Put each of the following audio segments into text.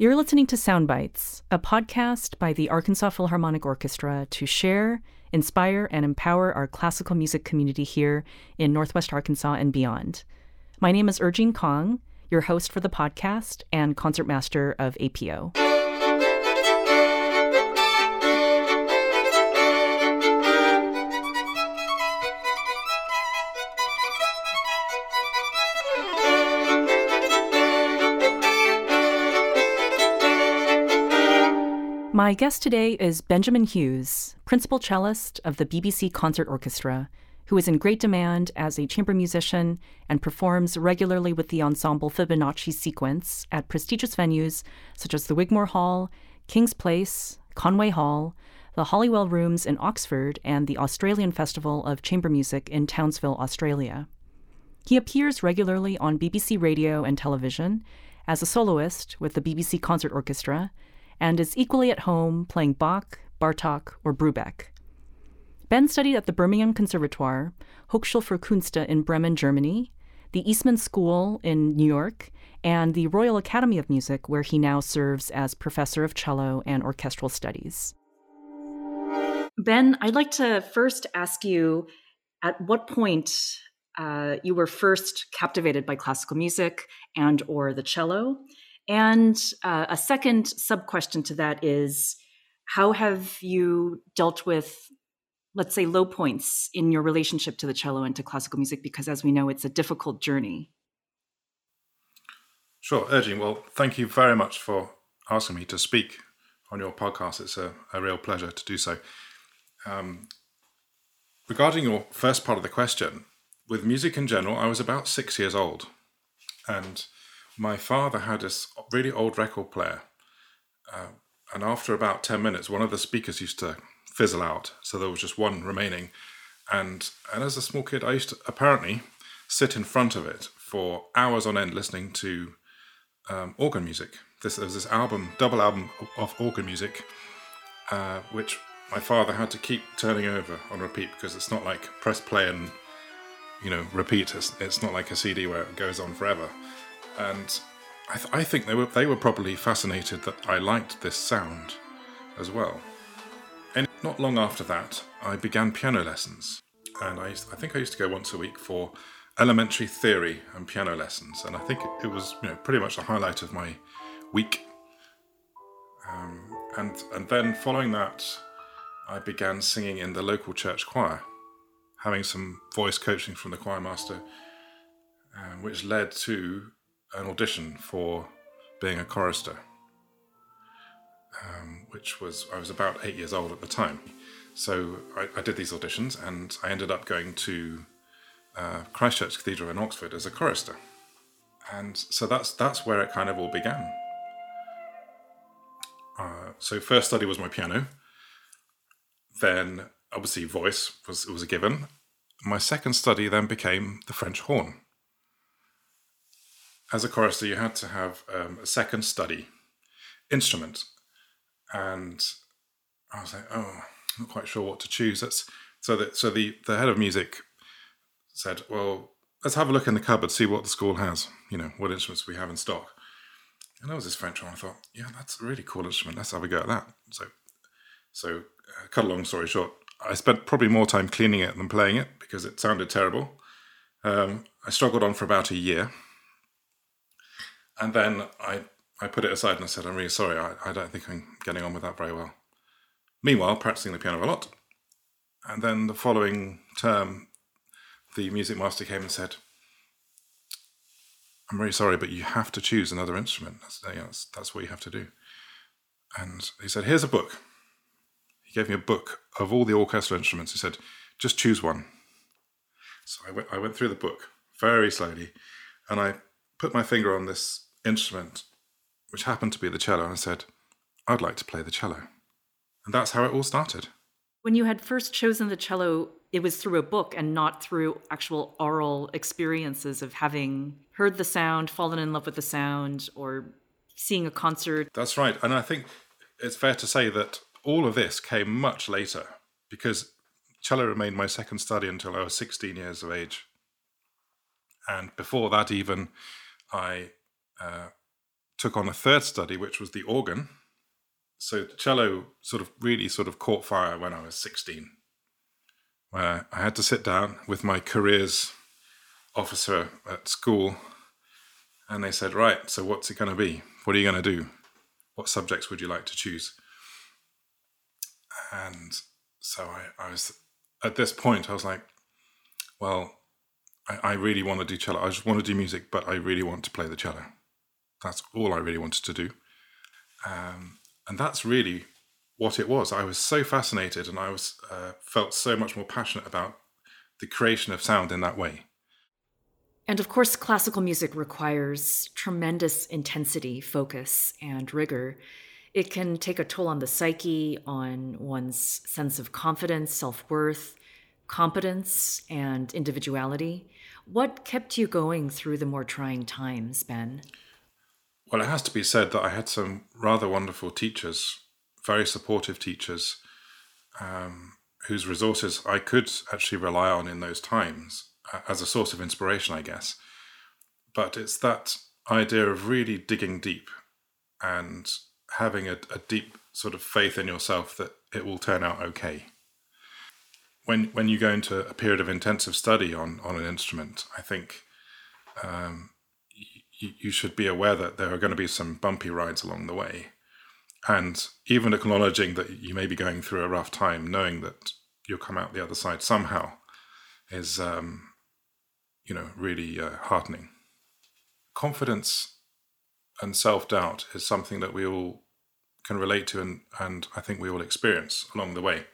You're listening to Soundbites, a podcast by the Arkansas Philharmonic Orchestra to share, inspire, and empower our classical music community here in Northwest Arkansas and beyond. My name is Urjin Kong, your host for the podcast and concertmaster of APO. My guest today is Benjamin Hughes, principal cellist of the BBC Concert Orchestra, who is in great demand as a chamber musician and performs regularly with the ensemble Fibonacci Sequence at prestigious venues such as the Wigmore Hall, King's Place, Conway Hall, the Holywell Rooms in Oxford, and the Australian Festival of Chamber Music in Townsville, Australia. He appears regularly on BBC radio and television as a soloist with the BBC Concert Orchestra and is equally at home playing Bach, Bartok, or Brubeck. Ben studied at the Birmingham Conservatoire, Hochschule für Künste in Bremen, Germany, the Eastman School in New York, and the Royal Academy of Music, where he now serves as professor of cello and orchestral studies. Ben, I'd like to first ask you at what point uh, you were first captivated by classical music and or the cello and uh, a second sub question to that is how have you dealt with, let's say, low points in your relationship to the cello and to classical music? Because as we know, it's a difficult journey. Sure, Urging. Well, thank you very much for asking me to speak on your podcast. It's a, a real pleasure to do so. Um, regarding your first part of the question, with music in general, I was about six years old. And my father had this really old record player. Uh, and after about 10 minutes, one of the speakers used to fizzle out. So there was just one remaining. And, and as a small kid, I used to apparently sit in front of it for hours on end listening to um, organ music. This, there was this album, double album of organ music, uh, which my father had to keep turning over on repeat because it's not like press play and you know repeat. It's, it's not like a CD where it goes on forever and I, th- I, think they were they were probably fascinated that I liked this sound as well. And not long after that, I began piano lessons, and I I think I used to go once a week for elementary theory and piano lessons, and I think it, it was you know pretty much the highlight of my week. Um, and and then following that, I began singing in the local church choir, having some voice coaching from the choir master, um, which led to an audition for being a chorister, um, which was I was about eight years old at the time. So I, I did these auditions, and I ended up going to uh, Christchurch Cathedral in Oxford as a chorister, and so that's that's where it kind of all began. Uh, so first study was my piano, then obviously voice was was a given. My second study then became the French horn as a chorister, you had to have um, a second study instrument, and I was like, oh, I'm not quite sure what to choose. That's so that so the the head of music said, well, let's have a look in the cupboard, see what the school has. You know, what instruments we have in stock. And there was this French one. I thought, yeah, that's a really cool instrument. Let's have a go at that. So, so uh, cut a long story short, I spent probably more time cleaning it than playing it because it sounded terrible. Um, I struggled on for about a year and then I I put it aside and I said, I'm really sorry, I, I don't think I'm getting on with that very well. Meanwhile, practicing the piano a lot. And then the following term, the music master came and said, I'm really sorry, but you have to choose another instrument. That's, you know, that's, that's what you have to do. And he said, Here's a book. He gave me a book of all the orchestral instruments. He said, Just choose one. So I went, I went through the book very slowly and I put my finger on this instrument, which happened to be the cello, and I said, I'd like to play the cello. And that's how it all started. When you had first chosen the cello, it was through a book and not through actual oral experiences of having heard the sound, fallen in love with the sound, or seeing a concert. That's right. And I think it's fair to say that all of this came much later because cello remained my second study until I was 16 years of age. And before that, even, I uh, took on a third study, which was the organ. So the cello sort of really sort of caught fire when I was 16, where I had to sit down with my careers officer at school, and they said, "Right, so what's it going to be? What are you going to do? What subjects would you like to choose?" And so I, I was at this point, I was like, "Well, I, I really want to do cello. I just want to do music, but I really want to play the cello. That's all I really wanted to do. Um, and that's really what it was. I was so fascinated, and I was uh, felt so much more passionate about the creation of sound in that way. And of course, classical music requires tremendous intensity, focus, and rigor. It can take a toll on the psyche, on one's sense of confidence, self worth, competence, and individuality. What kept you going through the more trying times, Ben? Well, it has to be said that I had some rather wonderful teachers, very supportive teachers, um, whose resources I could actually rely on in those times uh, as a source of inspiration, I guess. But it's that idea of really digging deep and having a, a deep sort of faith in yourself that it will turn out okay when when you go into a period of intensive study on on an instrument, I think um, you should be aware that there are going to be some bumpy rides along the way, and even acknowledging that you may be going through a rough time, knowing that you'll come out the other side somehow, is um, you know really uh, heartening. Confidence and self doubt is something that we all can relate to, and and I think we all experience along the way.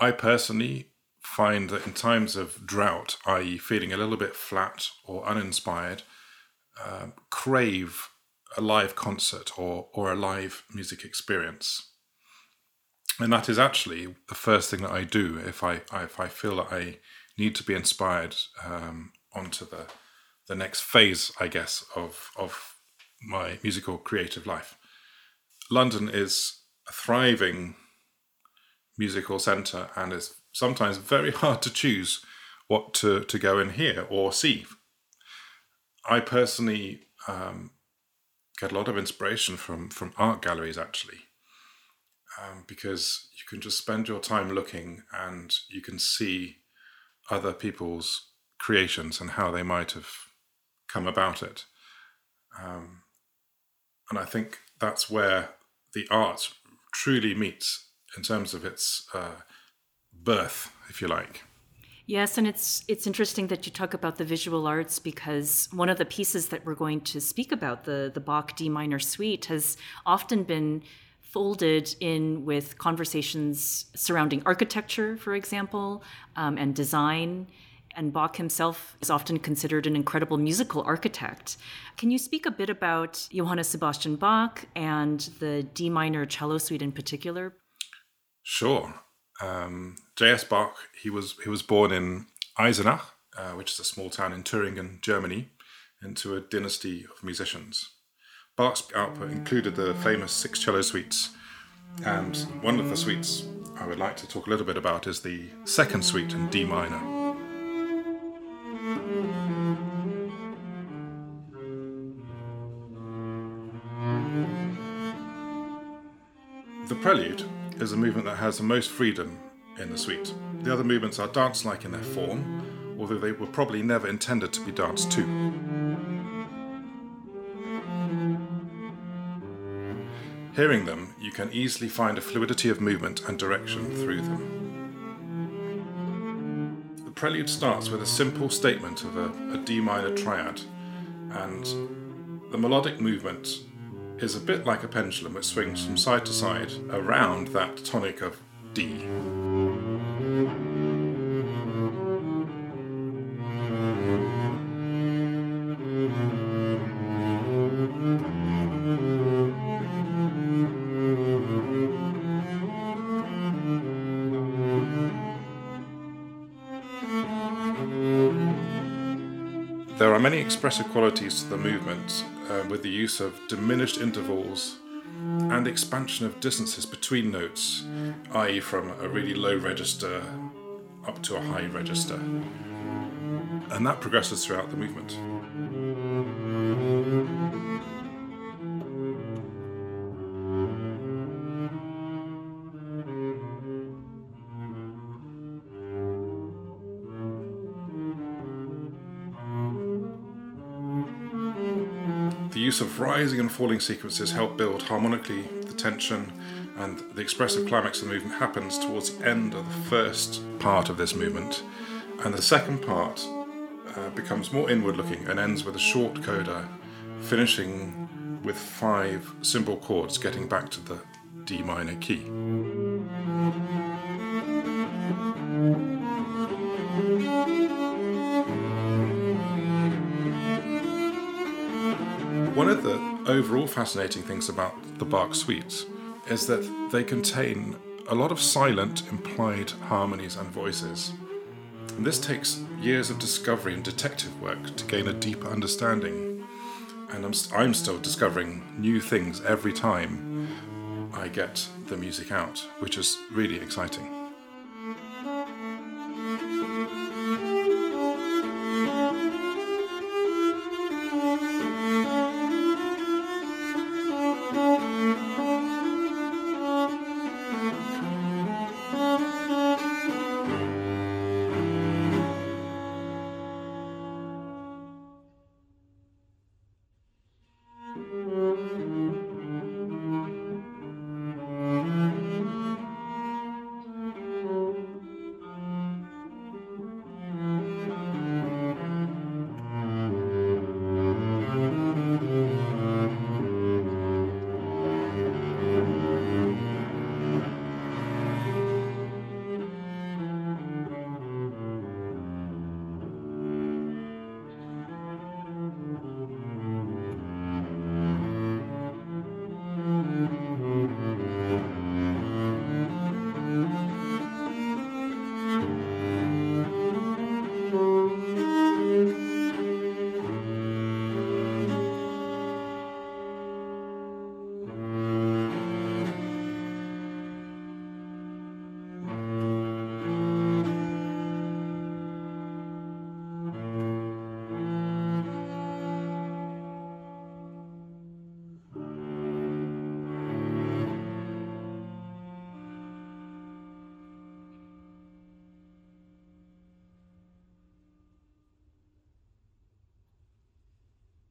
I personally find that in times of drought, i.e., feeling a little bit flat or uninspired, um, crave a live concert or, or a live music experience. And that is actually the first thing that I do if I, if I feel that I need to be inspired um, onto the, the next phase, I guess, of, of my musical creative life. London is a thriving musical centre, and it's sometimes very hard to choose what to, to go and hear or see. I personally um, get a lot of inspiration from from art galleries actually, um, because you can just spend your time looking and you can see other people's creations and how they might have come about it. Um, and I think that's where the art truly meets in terms of its uh, birth, if you like. Yes, and it's it's interesting that you talk about the visual arts because one of the pieces that we're going to speak about, the the Bach D minor suite, has often been folded in with conversations surrounding architecture, for example, um, and design. And Bach himself is often considered an incredible musical architect. Can you speak a bit about Johann Sebastian Bach and the D minor cello suite in particular? Sure. Um, J.S. Bach, he was he was born in Eisenach, uh, which is a small town in Thuringen, Germany, into a dynasty of musicians. Bach's output included the famous six cello suites, and one of the suites I would like to talk a little bit about is the second suite in D minor. The prelude is a movement that has the most freedom in the suite. The other movements are dance like in their form, although they were probably never intended to be danced to. Hearing them, you can easily find a fluidity of movement and direction through them. The prelude starts with a simple statement of a, a D minor triad, and the melodic movement is a bit like a pendulum which swings from side to side around that tonic of D. are many expressive qualities to the movement uh, with the use of diminished intervals and expansion of distances between notes, i.e., from a really low register up to a high register. And that progresses throughout the movement. Use of rising and falling sequences help build harmonically the tension, and the expressive climax of the movement happens towards the end of the first part of this movement. And the second part uh, becomes more inward looking and ends with a short coda, finishing with five simple chords getting back to the D minor key. Overall fascinating things about the Bach suites is that they contain a lot of silent implied harmonies and voices. And this takes years of discovery and detective work to gain a deeper understanding. And I'm, I'm still discovering new things every time I get the music out, which is really exciting.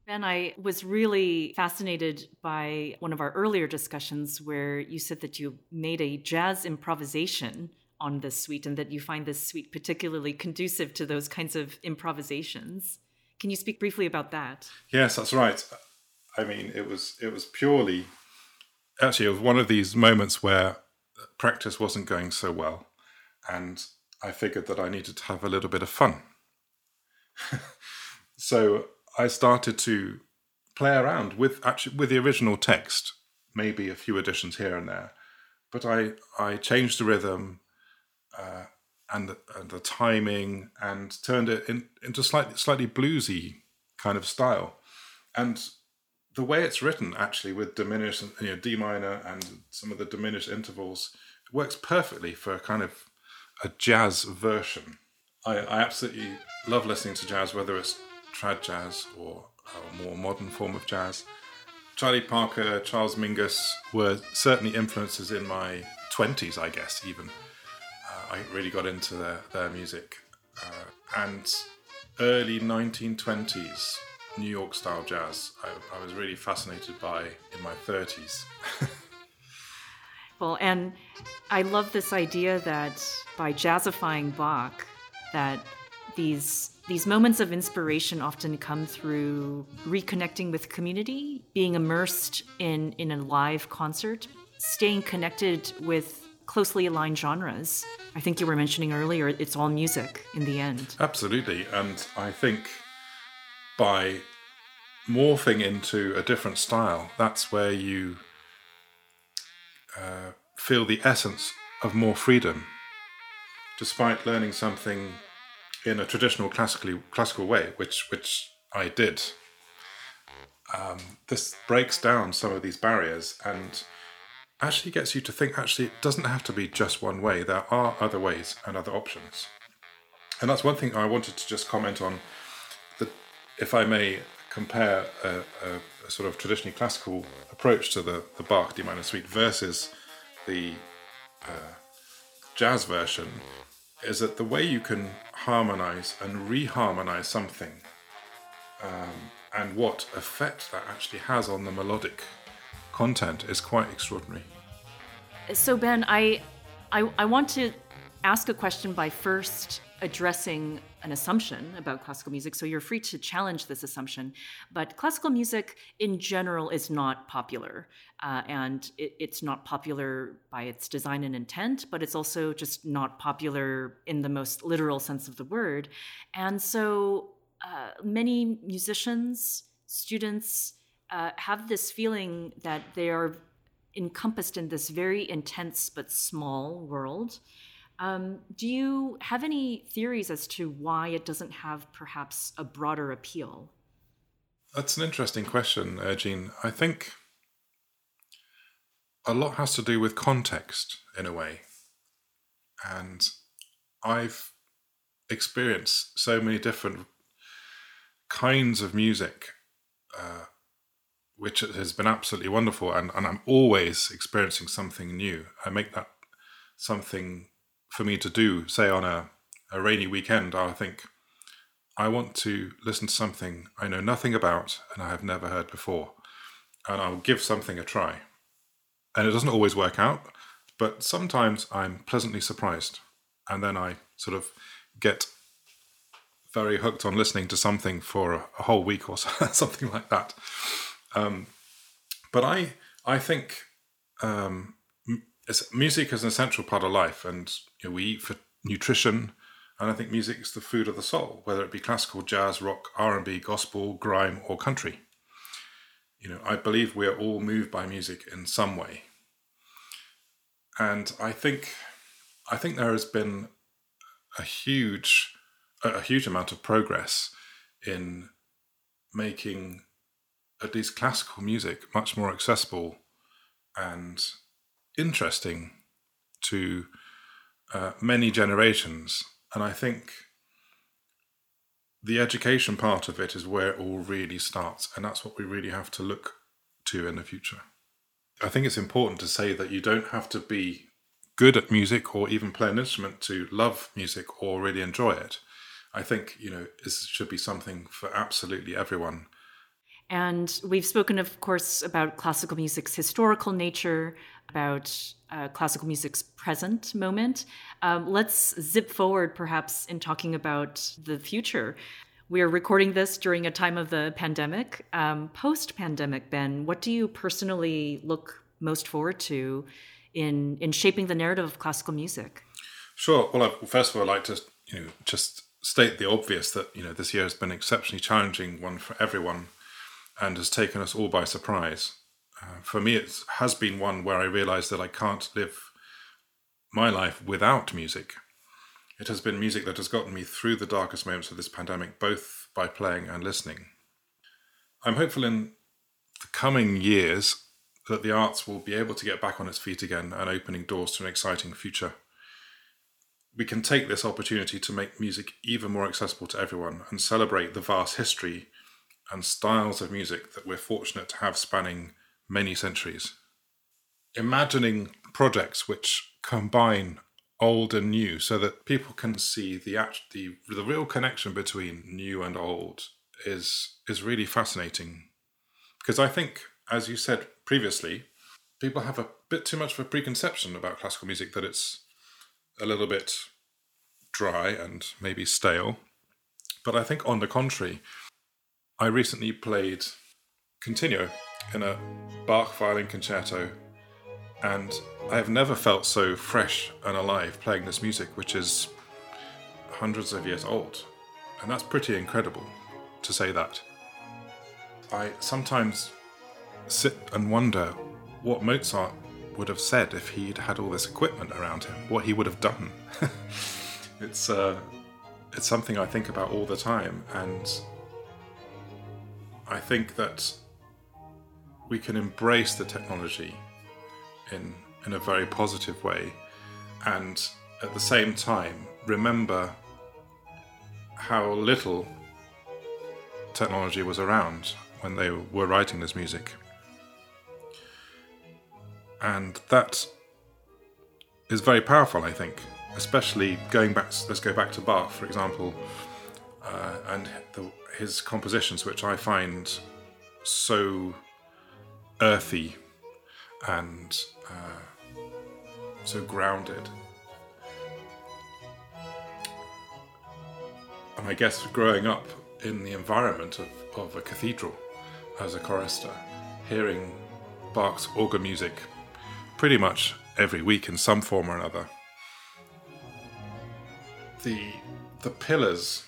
Ben, I was really fascinated by one of our earlier discussions where you said that you made a jazz improvisation on this suite and that you find this suite particularly conducive to those kinds of improvisations. Can you speak briefly about that? Yes, that's right. I mean, it was it was purely actually it was one of these moments where practice wasn't going so well, and I figured that I needed to have a little bit of fun. so I started to play around with actually with the original text, maybe a few additions here and there, but I I changed the rhythm uh, and, and the timing and turned it in, into slightly slightly bluesy kind of style, and the way it's written actually with diminished you know D minor and some of the diminished intervals works perfectly for a kind of a jazz version. I, I absolutely love listening to jazz, whether it's trad jazz or a more modern form of jazz. Charlie Parker, Charles Mingus were certainly influences in my 20s, I guess, even. Uh, I really got into their, their music. Uh, and early 1920s New York style jazz, I, I was really fascinated by in my 30s. well, and I love this idea that by jazzifying Bach, that these these moments of inspiration often come through reconnecting with community, being immersed in, in a live concert, staying connected with closely aligned genres. I think you were mentioning earlier, it's all music in the end. Absolutely. And I think by morphing into a different style, that's where you uh, feel the essence of more freedom. Despite learning something in a traditional classically classical way, which which I did. Um, this breaks down some of these barriers and actually gets you to think actually it doesn't have to be just one way. There are other ways and other options. And that's one thing I wanted to just comment on. That, if I may compare a, a, a sort of traditionally classical approach to the, the Bach D minor suite versus the uh, jazz version, is that the way you can harmonize and reharmonize something um, and what effect that actually has on the melodic content is quite extraordinary. So, Ben, I, I, I want to ask a question by first addressing an assumption about classical music, so you're free to challenge this assumption. But classical music in general is not popular, uh, and it, it's not popular by its design and intent, but it's also just not popular in the most literal sense of the word. And so uh, many musicians, students, uh, have this feeling that they are encompassed in this very intense but small world. Um, do you have any theories as to why it doesn't have perhaps a broader appeal? That's an interesting question, uh, Jean. I think a lot has to do with context in a way. And I've experienced so many different kinds of music, uh, which has been absolutely wonderful. And, and I'm always experiencing something new. I make that something for me to do, say on a, a rainy weekend, I'll think, I want to listen to something I know nothing about and I have never heard before. And I'll give something a try. And it doesn't always work out, but sometimes I'm pleasantly surprised. And then I sort of get very hooked on listening to something for a, a whole week or so, something like that. Um, but I, I think um, music is an essential part of life, and you know, we eat for nutrition, and I think music is the food of the soul, whether it be classical, jazz, rock, R and B, gospel, grime, or country. You know, I believe we are all moved by music in some way, and I think, I think there has been a huge, a huge amount of progress in making at least classical music much more accessible and interesting to uh, many generations. And I think the education part of it is where it all really starts. And that's what we really have to look to in the future. I think it's important to say that you don't have to be good at music or even play an instrument to love music or really enjoy it. I think, you know, this should be something for absolutely everyone. And we've spoken, of course, about classical music's historical nature, about uh, classical music's present moment. Um, let's zip forward, perhaps, in talking about the future. We are recording this during a time of the pandemic. Um, Post pandemic, Ben, what do you personally look most forward to in, in shaping the narrative of classical music? Sure. Well, I, first of all, I'd like to you know just state the obvious that you know this year has been an exceptionally challenging one for everyone, and has taken us all by surprise. Uh, for me, it has been one where I realized that I can't live my life without music. It has been music that has gotten me through the darkest moments of this pandemic, both by playing and listening. I'm hopeful in the coming years that the arts will be able to get back on its feet again and opening doors to an exciting future. We can take this opportunity to make music even more accessible to everyone and celebrate the vast history and styles of music that we're fortunate to have spanning many centuries. Imagining projects which combine old and new so that people can see the the, the real connection between new and old is is really fascinating because I think as you said previously people have a bit too much of a preconception about classical music that it's a little bit dry and maybe stale but I think on the contrary I recently played Continuo in a Bach violin concerto, and I have never felt so fresh and alive playing this music, which is hundreds of years old. And that's pretty incredible to say that. I sometimes sit and wonder what Mozart would have said if he'd had all this equipment around him, what he would have done. it's uh, it's something I think about all the time, and I think that we can embrace the technology in in a very positive way. And at the same time remember how little technology was around when they were writing this music. And that is very powerful i think especially going back let's go back to bach for example uh, and the, his compositions, which I find so earthy and uh, so grounded. And I guess growing up in the environment of, of a cathedral as a chorister, hearing Bach's organ music pretty much every week in some form or another. The the pillars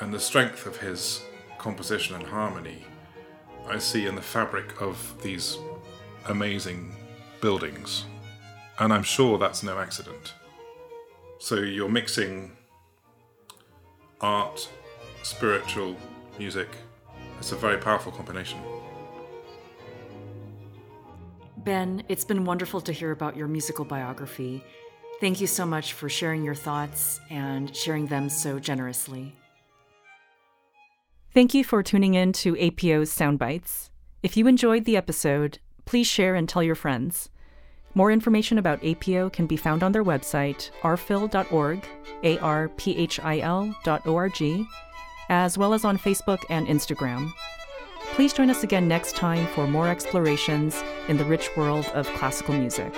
and the strength of his composition and harmony I see in the fabric of these amazing buildings. And I'm sure that's no accident. So you're mixing art, spiritual music. It's a very powerful combination. Ben, it's been wonderful to hear about your musical biography. Thank you so much for sharing your thoughts and sharing them so generously. Thank you for tuning in to APO's Soundbites. If you enjoyed the episode, please share and tell your friends. More information about APO can be found on their website, arphil.org, A R P H I L.org, as well as on Facebook and Instagram. Please join us again next time for more explorations in the rich world of classical music.